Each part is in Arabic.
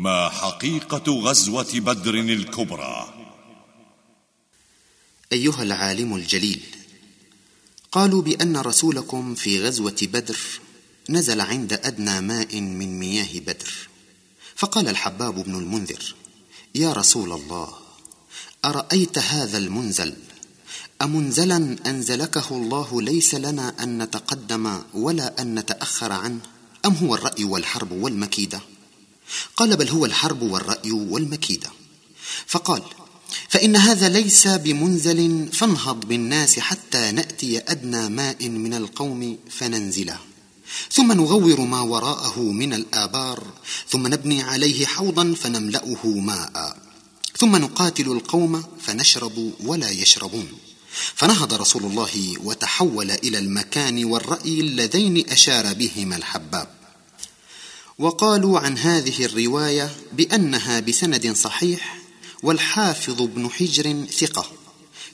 ما حقيقة غزوة بدر الكبرى. أيها العالم الجليل قالوا بأن رسولكم في غزوة بدر نزل عند أدنى ماء من مياه بدر. فقال الحباب بن المنذر يا رسول الله أرأيت هذا المنزل؟ أمنزلا أنزلكه الله ليس لنا أن نتقدم ولا أن نتأخر عنه؟ أم هو الرأي والحرب والمكيدة؟ قال بل هو الحرب والرأي والمكيدة. فقال فإن هذا ليس بمنزل فانهض بالناس حتى نأتي أدنى ماء من القوم فننزله. ثم نغور ما وراءه من الآبار ثم نبني عليه حوضا فنملأه ماء. ثم نقاتل القوم فنشرب ولا يشربون. فنهض رسول الله وتحول إلى المكان والرأي اللذين أشار بهما الحباب. وقالوا عن هذه الرواية بأنها بسند صحيح والحافظ ابن حجر ثقة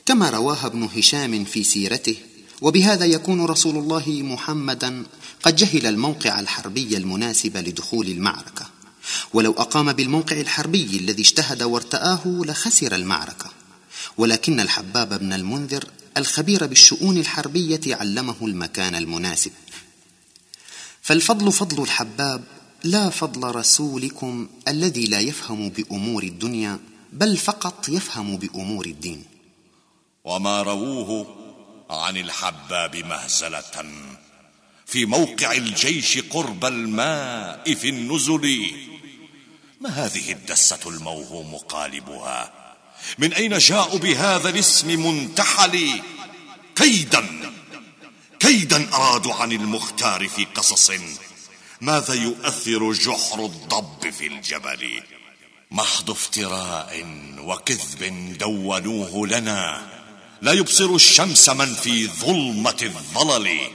كما رواها ابن هشام في سيرته وبهذا يكون رسول الله محمدا قد جهل الموقع الحربي المناسب لدخول المعركة. ولو أقام بالموقع الحربي الذي اجتهد وارتآه لخسر المعركة. ولكن الحباب بن المنذر الخبير بالشؤون الحربية علمه المكان المناسب. فالفضل فضل الحباب لا فضل رسولكم الذي لا يفهم بأمور الدنيا بل فقط يفهم بأمور الدين. وما رووه عن الحباب مهزلة. في موقع الجيش قرب الماء في النزل. ما هذه الدسة الموهوم قالبها؟ من أين جاءوا بهذا الاسم منتحل؟ كيدا. كيدا أرادوا عن المختار في قصص. ماذا يؤثر جحر الضب في الجبل؟ محض افتراء وكذب دونوه لنا. لا يبصر الشمس من في ظلمة الظلل.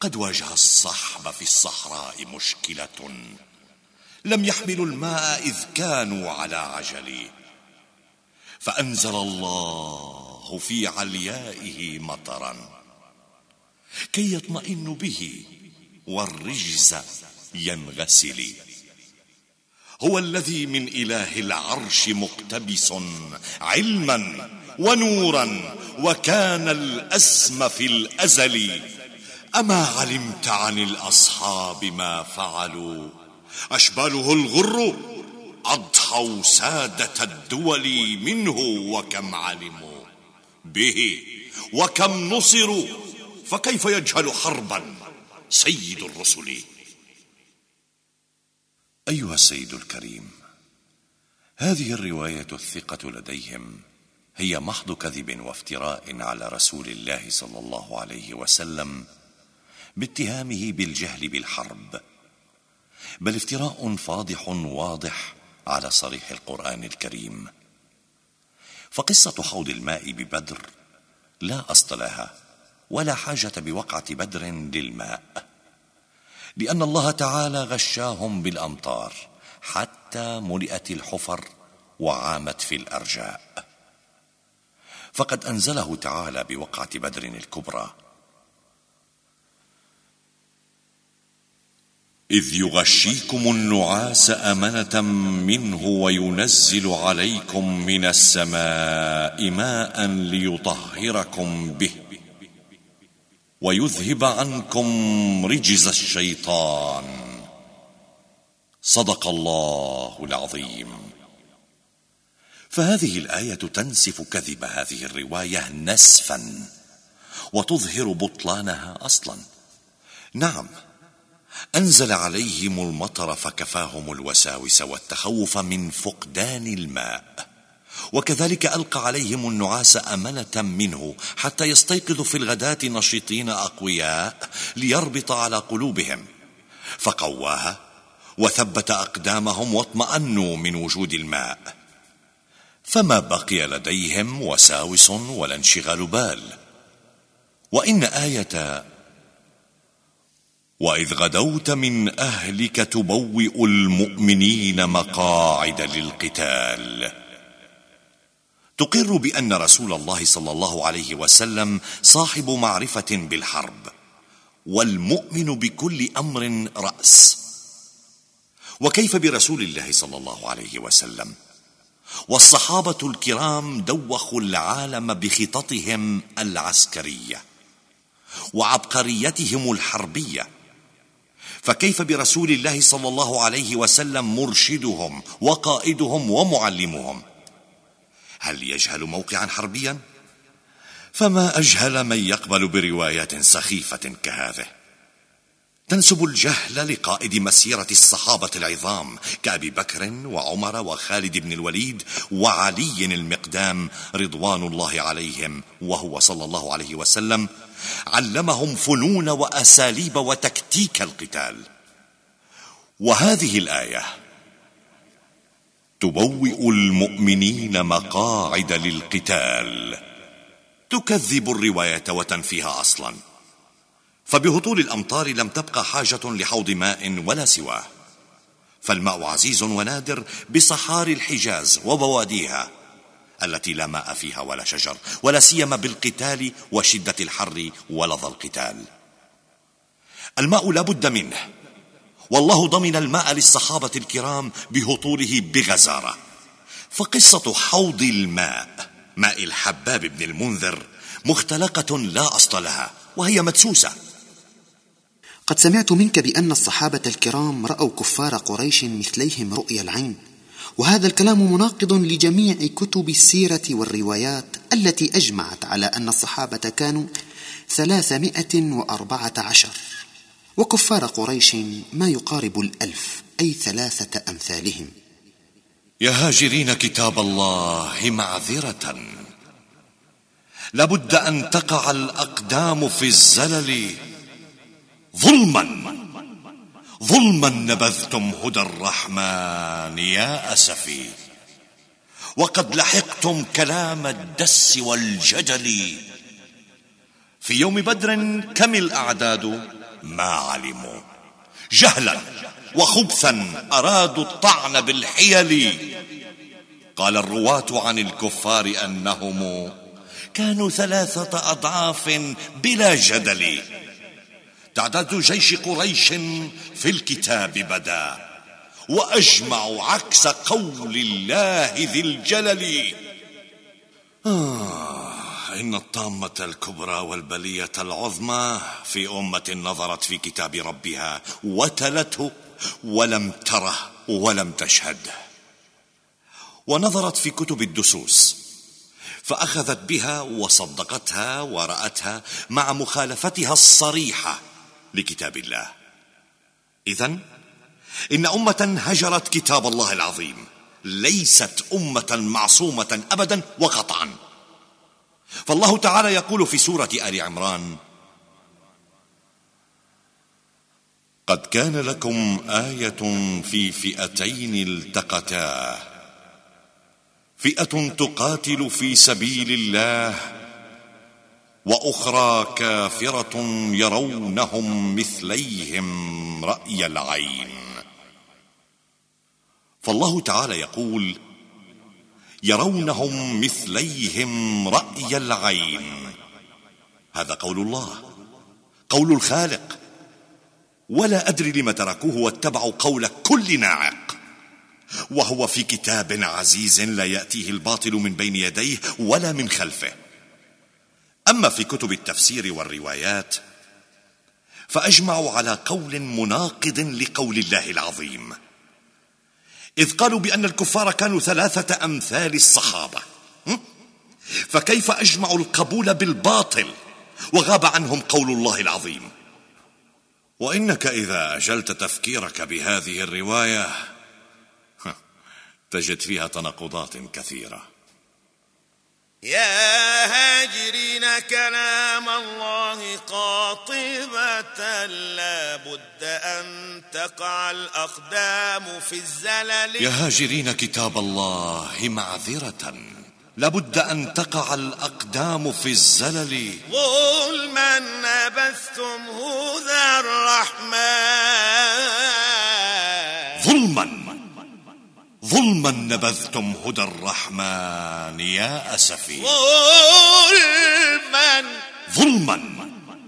قد واجه الصحب في الصحراء مشكلة. لم يحملوا الماء إذ كانوا على عجل. فأنزل الله في عليائه مطرا. كي يطمئن به والرجز ينغسل. هو الذي من إله العرش مقتبس علما ونورا وكان الأسم في الأزل. أما علمت عن الأصحاب ما فعلوا؟ أشباله الغر أضحوا سادة الدول منه وكم علموا به وكم نصروا؟ فكيف يجهل حربا؟ سيد الرسل. أيها السيد الكريم هذه الرواية الثقة لديهم هي محض كذب وافتراء على رسول الله صلى الله عليه وسلم باتهامه بالجهل بالحرب بل افتراء فاضح واضح على صريح القرآن الكريم. فقصة حوض الماء ببدر لا أصل لها ولا حاجة بوقعة بدر للماء لأن الله تعالى غشاهم بالأمطار حتى ملئت الحفر وعامت في الأرجاء. فقد أنزله تعالى بوقعة بدر الكبرى. إذ يغشيكم النعاس أمنة منه وينزل عليكم من السماء ماء ليطهركم به. ويذهب عنكم رجز الشيطان. صدق الله العظيم. فهذه الآية تنسف كذب هذه الرواية نسفا وتظهر بطلانها أصلا. نعم أنزل عليهم المطر فكفاهم الوساوس والتخوف من فقدان الماء. وكذلك ألقى عليهم النعاس أمنة منه حتى يستيقظوا في الغداة نشيطين أقوياء ليربط على قلوبهم. فقواها وثبت أقدامهم واطمأنوا من وجود الماء. فما بقي لديهم وساوس ولا انشغال بال. وإن آية وإذ غدوت من أهلك تبوئ المؤمنين مقاعد للقتال. تقر بأن رسول الله صلى الله عليه وسلم صاحب معرفة بالحرب والمؤمن بكل أمر رأس. وكيف برسول الله صلى الله عليه وسلم؟ والصحابة الكرام دوخوا العالم بخططهم العسكرية وعبقريتهم الحربية. فكيف برسول الله صلى الله عليه وسلم مرشدهم وقائدهم ومعلمهم؟ هل يجهل موقعا حربيا؟ فما أجهل من يقبل بروايات سخيفة كهذه. تنسب الجهل لقائد مسيرة الصحابة العظام كأبي بكر وعمر وخالد بن الوليد وعلي المقدام رضوان الله عليهم وهو صلى الله عليه وسلم علمهم فنون وأساليب وتكتيك القتال. وهذه الآية تبوئ المؤمنين مقاعد للقتال. تكذب الروايه وتنفيها أصلا. فبهطول الأمطار لم تبقى حاجة لحوض ماء ولا سواه. فالماء عزيز ونادر بصحاري الحجاز وبواديها التي لا ماء فيها ولا شجر ولا سيما بالقتال وشدة الحر ولظى القتال. الماء لا بد منه. والله ضمن الماء للصحابة الكرام بهطوله بغزارة. فقصة حوض الماء ماء الحباب بن المنذر مختلقة لا أصل لها وهي مدسوسة. قد سمعت منك بأن الصحابة الكرام رأوا كفار قريش مثليهم رؤيا العين وهذا الكلام مناقض لجميع كتب السيرة والروايات التي أجمعت على أن الصحابة كانوا ثلاثمائة وأربعة عشر. وكفار قريش ما يقارب الألف أي ثلاثة أمثالهم. يا هاجرين كتاب الله معذرة. لابد أن تقع الأقدام في الزلل ظلما. ظلما نبذتم هدى الرحمن يا أسفي. وقد لحقتم كلام الدس والجدل في يوم بدر كم الأعداد؟ ما علموا. جهلا وخبثا أرادوا الطعن بالحيل. قال الرواة عن الكفار أنهم كانوا ثلاثة أضعاف بلا جدل. تعداد جيش قريش في الكتاب بدا وأجمعوا عكس قول الله ذي الجلل. آه. إن الطامة الكبرى والبلية العظمى في أمة نظرت في كتاب ربها وتلته ولم تره ولم تشهده ونظرت في كتب الدسوس فأخذت بها وصدقتها ورأتها مع مخالفتها الصريحة لكتاب الله. إذا إن أمة هجرت كتاب الله العظيم ليست أمة معصومة أبدا وقطعا. فالله تعالى يقول في سورة آل عمران قد كان لكم آية في فئتين التقتا فئة تقاتل في سبيل الله وأخرى كافرة يرونهم مثليهم رأي العين. فالله تعالى يقول يرونهم مثليهم رأي العين. هذا قول الله. قول الخالق. ولا أدري لم تركوه واتبعوا قول كل ناعق. وهو في كتاب عزيز لا يأتيه الباطل من بين يديه ولا من خلفه. أما في كتب التفسير والروايات فأجمعوا على قول مناقض لقول الله العظيم. إذ قالوا بأن الكفار كانوا ثلاثة أمثال الصحابة. فكيف اجمعوا القبول بالباطل وغاب عنهم قول الله العظيم؟ وإنك إذا أجلت تفكيرك بهذه الرواية تجد فيها تناقضات كثيرة. يا هاجرين كلام الله قاطبة لا بد أن تقع الأقدام في الزلل. يا هاجرين كتاب الله معذرة لابد أن تقع الأقدام في الزلل. ظلما نبثتم هدى الرحمن. ظلما نبذتم هدى الرحمن يا أسفي. ظلما ظلما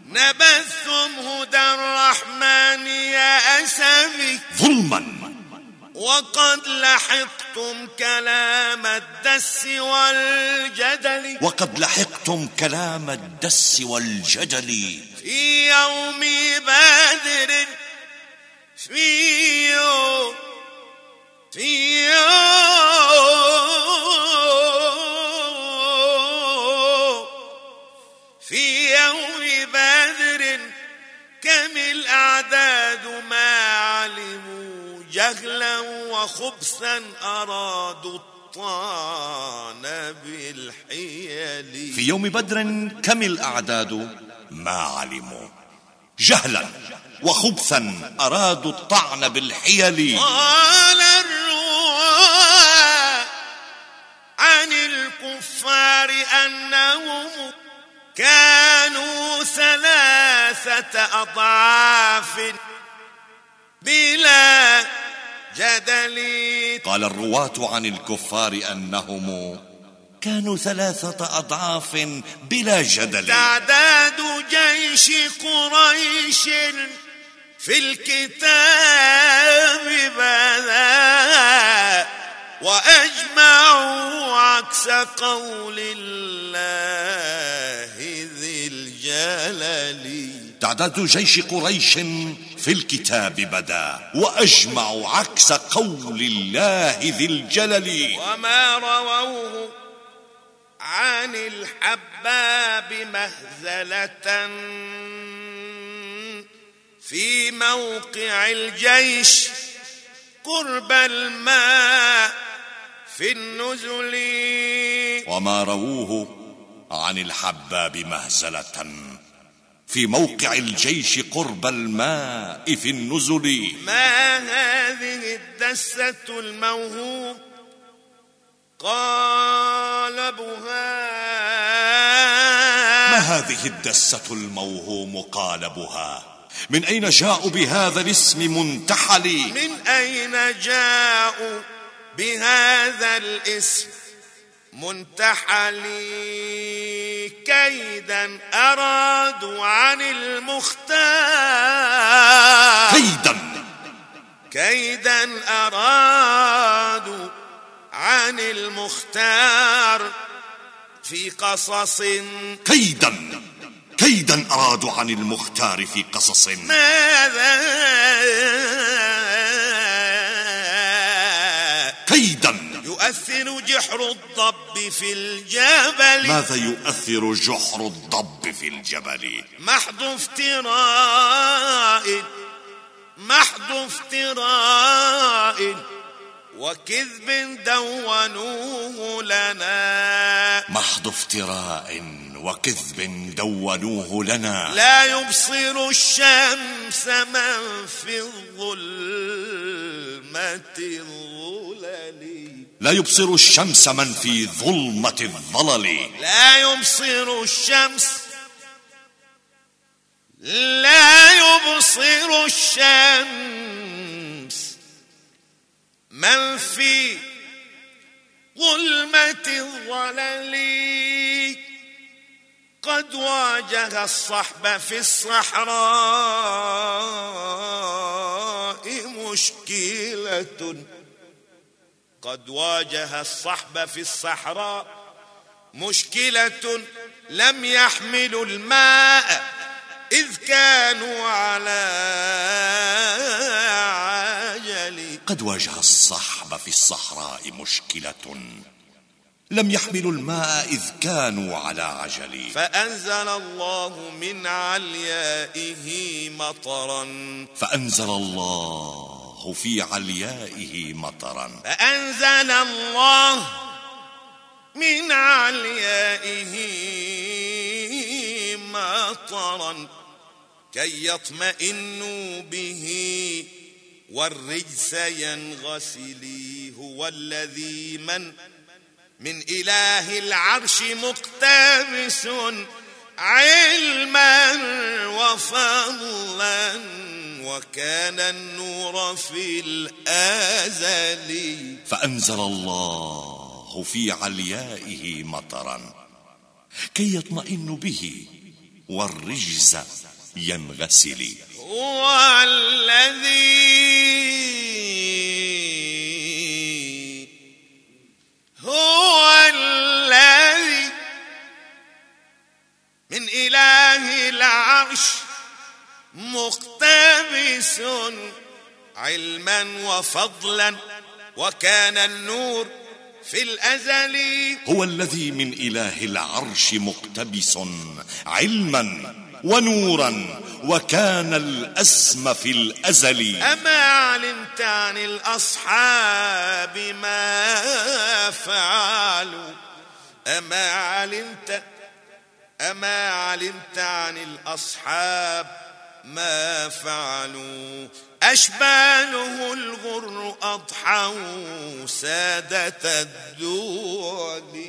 نبثتم هدى الرحمن يا أسفي. ظلما وقد لحقتم كلام الدس والجدل. وقد لحقتم كلام الدس والجدل. في يوم بدر في يوم جهلا وخبثا أرادوا الطعن بالحيل. في يوم بدر كم الأعداد ما علموا؟ جهلا وخبثا أرادوا الطعن بالحيل. قال الرواة عن الكفار أنهم كانوا ثلاثة أضعاف بلا جدل. قال الرواة عن الكفار أنهم كانوا ثلاثة أضعاف بلا جدل. تعداد جيش قريش في الكتاب بدا وأجمعوا عكس قول الله ذي الجلال. تعداد جيش قريش في الكتاب بدا وأجمعوا عكس قول الله ذي الجلل وما رووه عن الحباب مهزلة في موقع الجيش قرب الماء في النزل. وما رووه عن الحباب مهزلة في موقع الجيش قرب الماء في النزل. ما هذه الدسة الموهوب؟ قالبها ما هذه الدسة الموهوم قالبها من أين جاءوا بهذا الاسم منتحل؟ من أين جاءوا بهذا الاسم منتحلي كيدا أرادوا عن المختار. كيدا. كيدا أرادوا عن المختار في قصص. كيدا كيدا أرادوا عن المختار في قصص. ماذا؟ كيدا. يؤثر جحر الضب في الجبل. ماذا يؤثر جحر الضب في الجبل؟ محض افتراء محض افتراء. وكذب دونوه لنا. محض افتراء وكذب دونوه لنا. لا يبصر الشمس من في الظلمة الظلل. لا يبصر الشمس من في ظلمة الظلل. لا يبصر الشمس. لا يبصر الشمس من في ظلمة الظلل قد واجه الصحب في الصحراء مشكلة. قد واجه الصحب في الصحراء مشكلة لم يحملوا الماء إذ كانوا على قد واجه الصحب في الصحراء مشكلة. لم يحملوا الماء إذ كانوا على عجل. فأنزل الله من عليائه مطرا. فأنزل الله في عليائه مطرا. فأنزل الله من عليائه مطرا. كي يطمئنوا به والرجس ينغسلي هو الذي من من إله العرش مقتبس علما وفضلا وكان النور في الأزل. فأنزل الله في عليائه مطرا كي يطمئن به والرجز ينغسل. هو الذي هو الذي من إله العرش مقتبس علما وفضلا وكان النور في الأزل. هو الذي من إله العرش مقتبس علما ونورا وكان الأسم في الأزل. أما علمت عن الأصحاب ما فعلوا. أما علمت أما علمت عن الأصحاب ما فعلوا. أشباله الغر أضحوا سادة الدول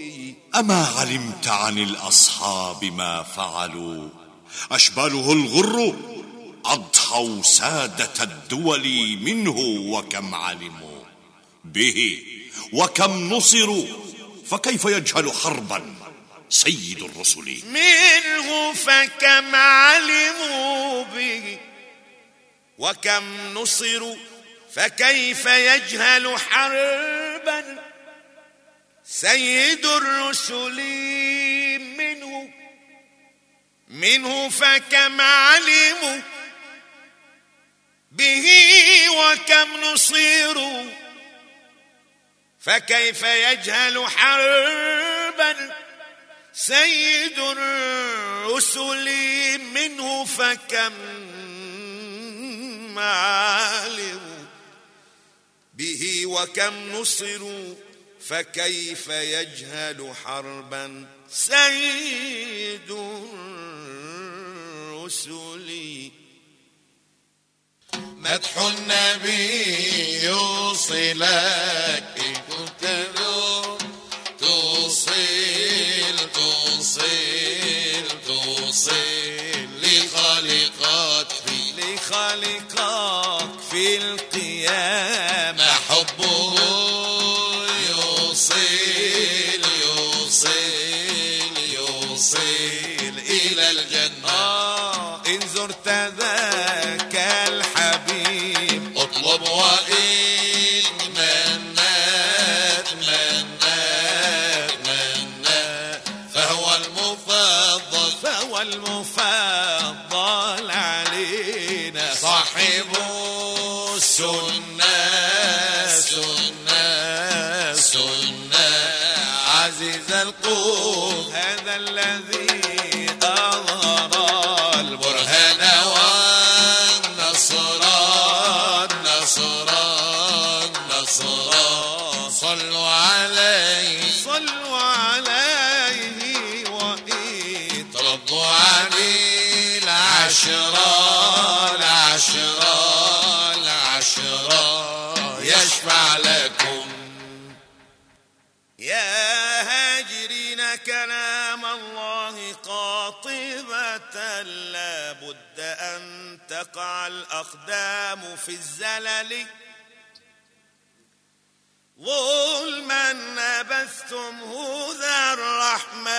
أما علمت عن الأصحاب ما فعلوا. أشباله الغر أضحوا سادة الدول منه وكم علموا به وكم نصروا فكيف يجهل حربا سيد الرسل؟ منه فكم علموا به وكم نصروا فكيف يجهل حربا سيد الرسل؟ منه فكم علموا به وكم نصروا فكيف يجهل حربا سيد الرسل منه فكم معالم به وكم نصروا فكيف يجهل حربا سيد الرسل مدح النبي يوصلك كنت توصل توصل لا بد أن تقع الأقدام في الزلل. ظلما نبثتم هدى الرحمن.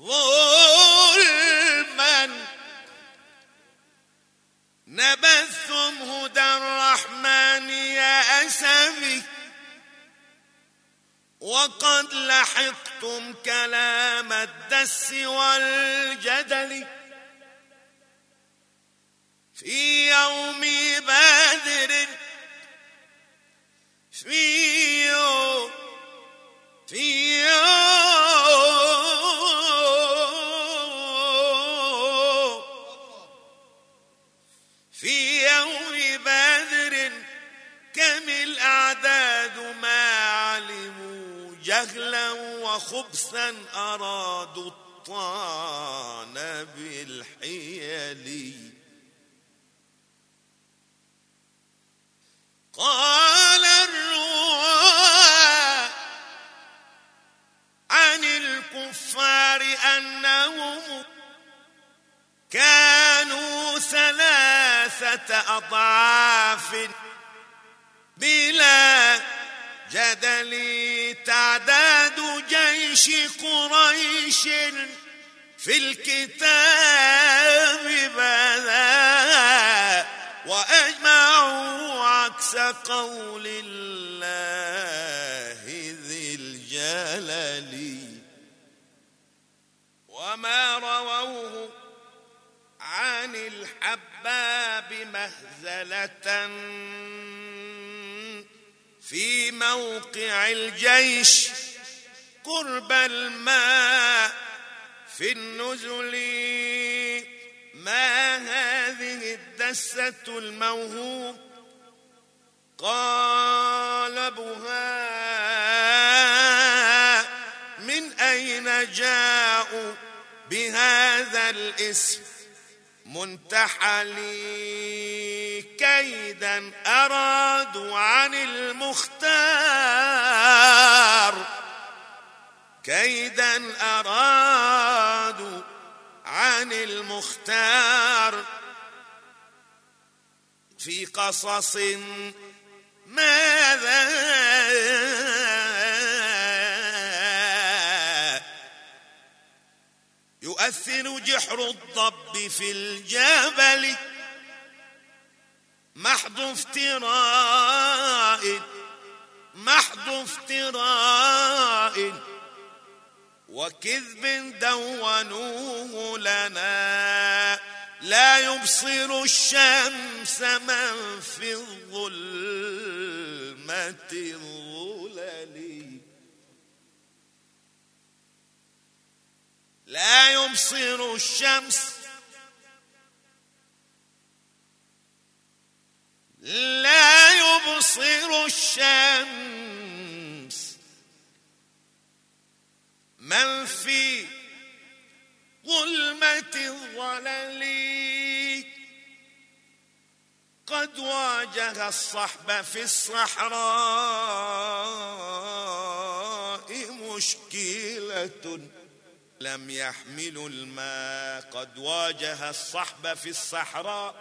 ظلما نبثتم هدى الرحمن يا أسفي. وقد لحقتم كلام الدس والجدل في يوم بدر في يوم في يوم وخبثا أرادوا الطعن بالحيل. قال الرواة عن الكفار أنهم كانوا ثلاثة أضعاف بلا جدل تعداد جيش قريش في الكتاب بذا وأجمعوا عكس قول الله ذي الجلال. وما رووه الحباب مهزلة في موقع الجيش قرب الماء في النزل. ما هذه الدسة الموهوب؟ قالبها من أين جاءوا بهذا الاسم؟ منتحلي كيدا أرادوا عن المختار. كيدا أرادوا عن المختار في قصص ماذا يؤثر جحر الضب في الجبل محض افتراء محض افتراء. وكذب دونوه لنا. لا يبصر الشمس من في الظلمة الظلل. لا يبصر الشمس. لا يبصر الشمس. من في ظلمة الظلل قد واجه الصحب في الصحراء مشكلة لم يحملوا الماء. قد واجه الصحب في الصحراء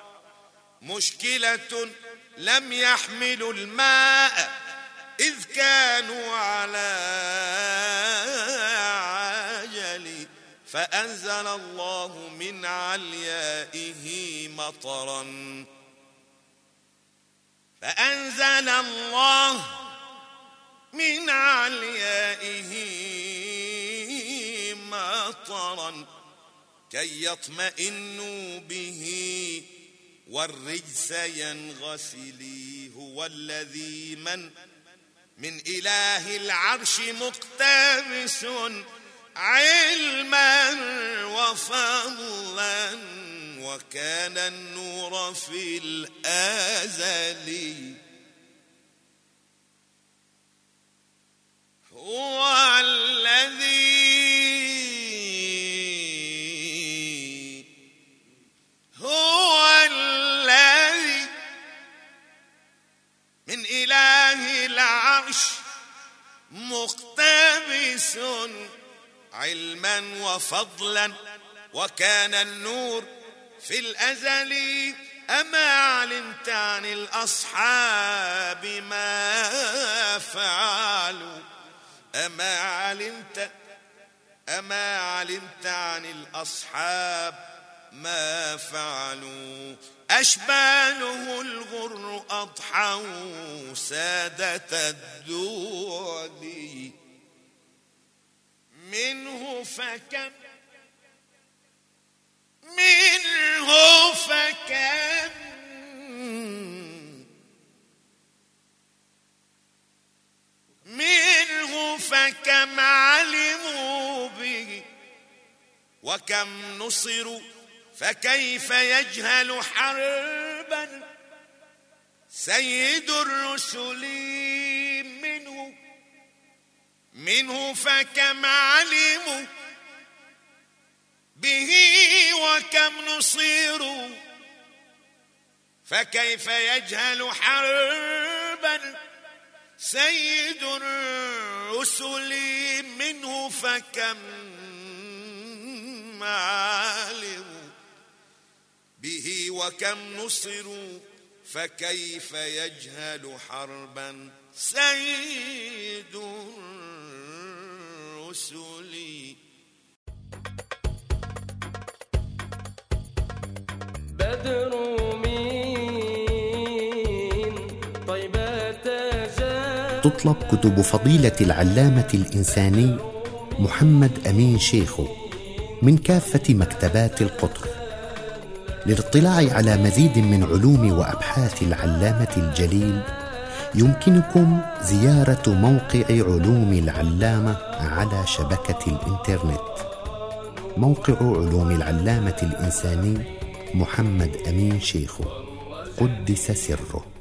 مشكلة لم يحملوا الماء. إذ كانوا على فأنزل الله من عليائه مطرا. فأنزل الله من عليائه مطرا. كي يطمئنوا به والرجس ينغسلي هو الذي من من إله العرش مقتبس. علما وفضلا وكان النور في الأزل. هو الذي وفضلا وكان النور في الأزل. أما علمت عن الأصحاب ما فعلوا؟ أما علمت أما علمت عن الأصحاب ما فعلوا؟ أشباله الغر أضحوا سادة الدول منه فكم منه فكم منه فكم علموا به وكم نصروا فكيف يجهل حربا سيد الرسل منه منه فكم علموا به وكم نصيروا فكيف يجهل حربا سيد الرسل منه فكم علموا به وكم نصروا فكيف يجهل حربا سيد الرسل بدر مين؟ طيبة تطلب كتب فضيلة العلامة الإنساني محمد أمين شيخو من كافة مكتبات القطر للاطلاع على مزيد من علوم وأبحاث العلامة الجليل يمكنكم زيارة موقع علوم العلامة على شبكة الإنترنت. موقع علوم العلامة الإنساني محمد أمين شيخو. قدس سره.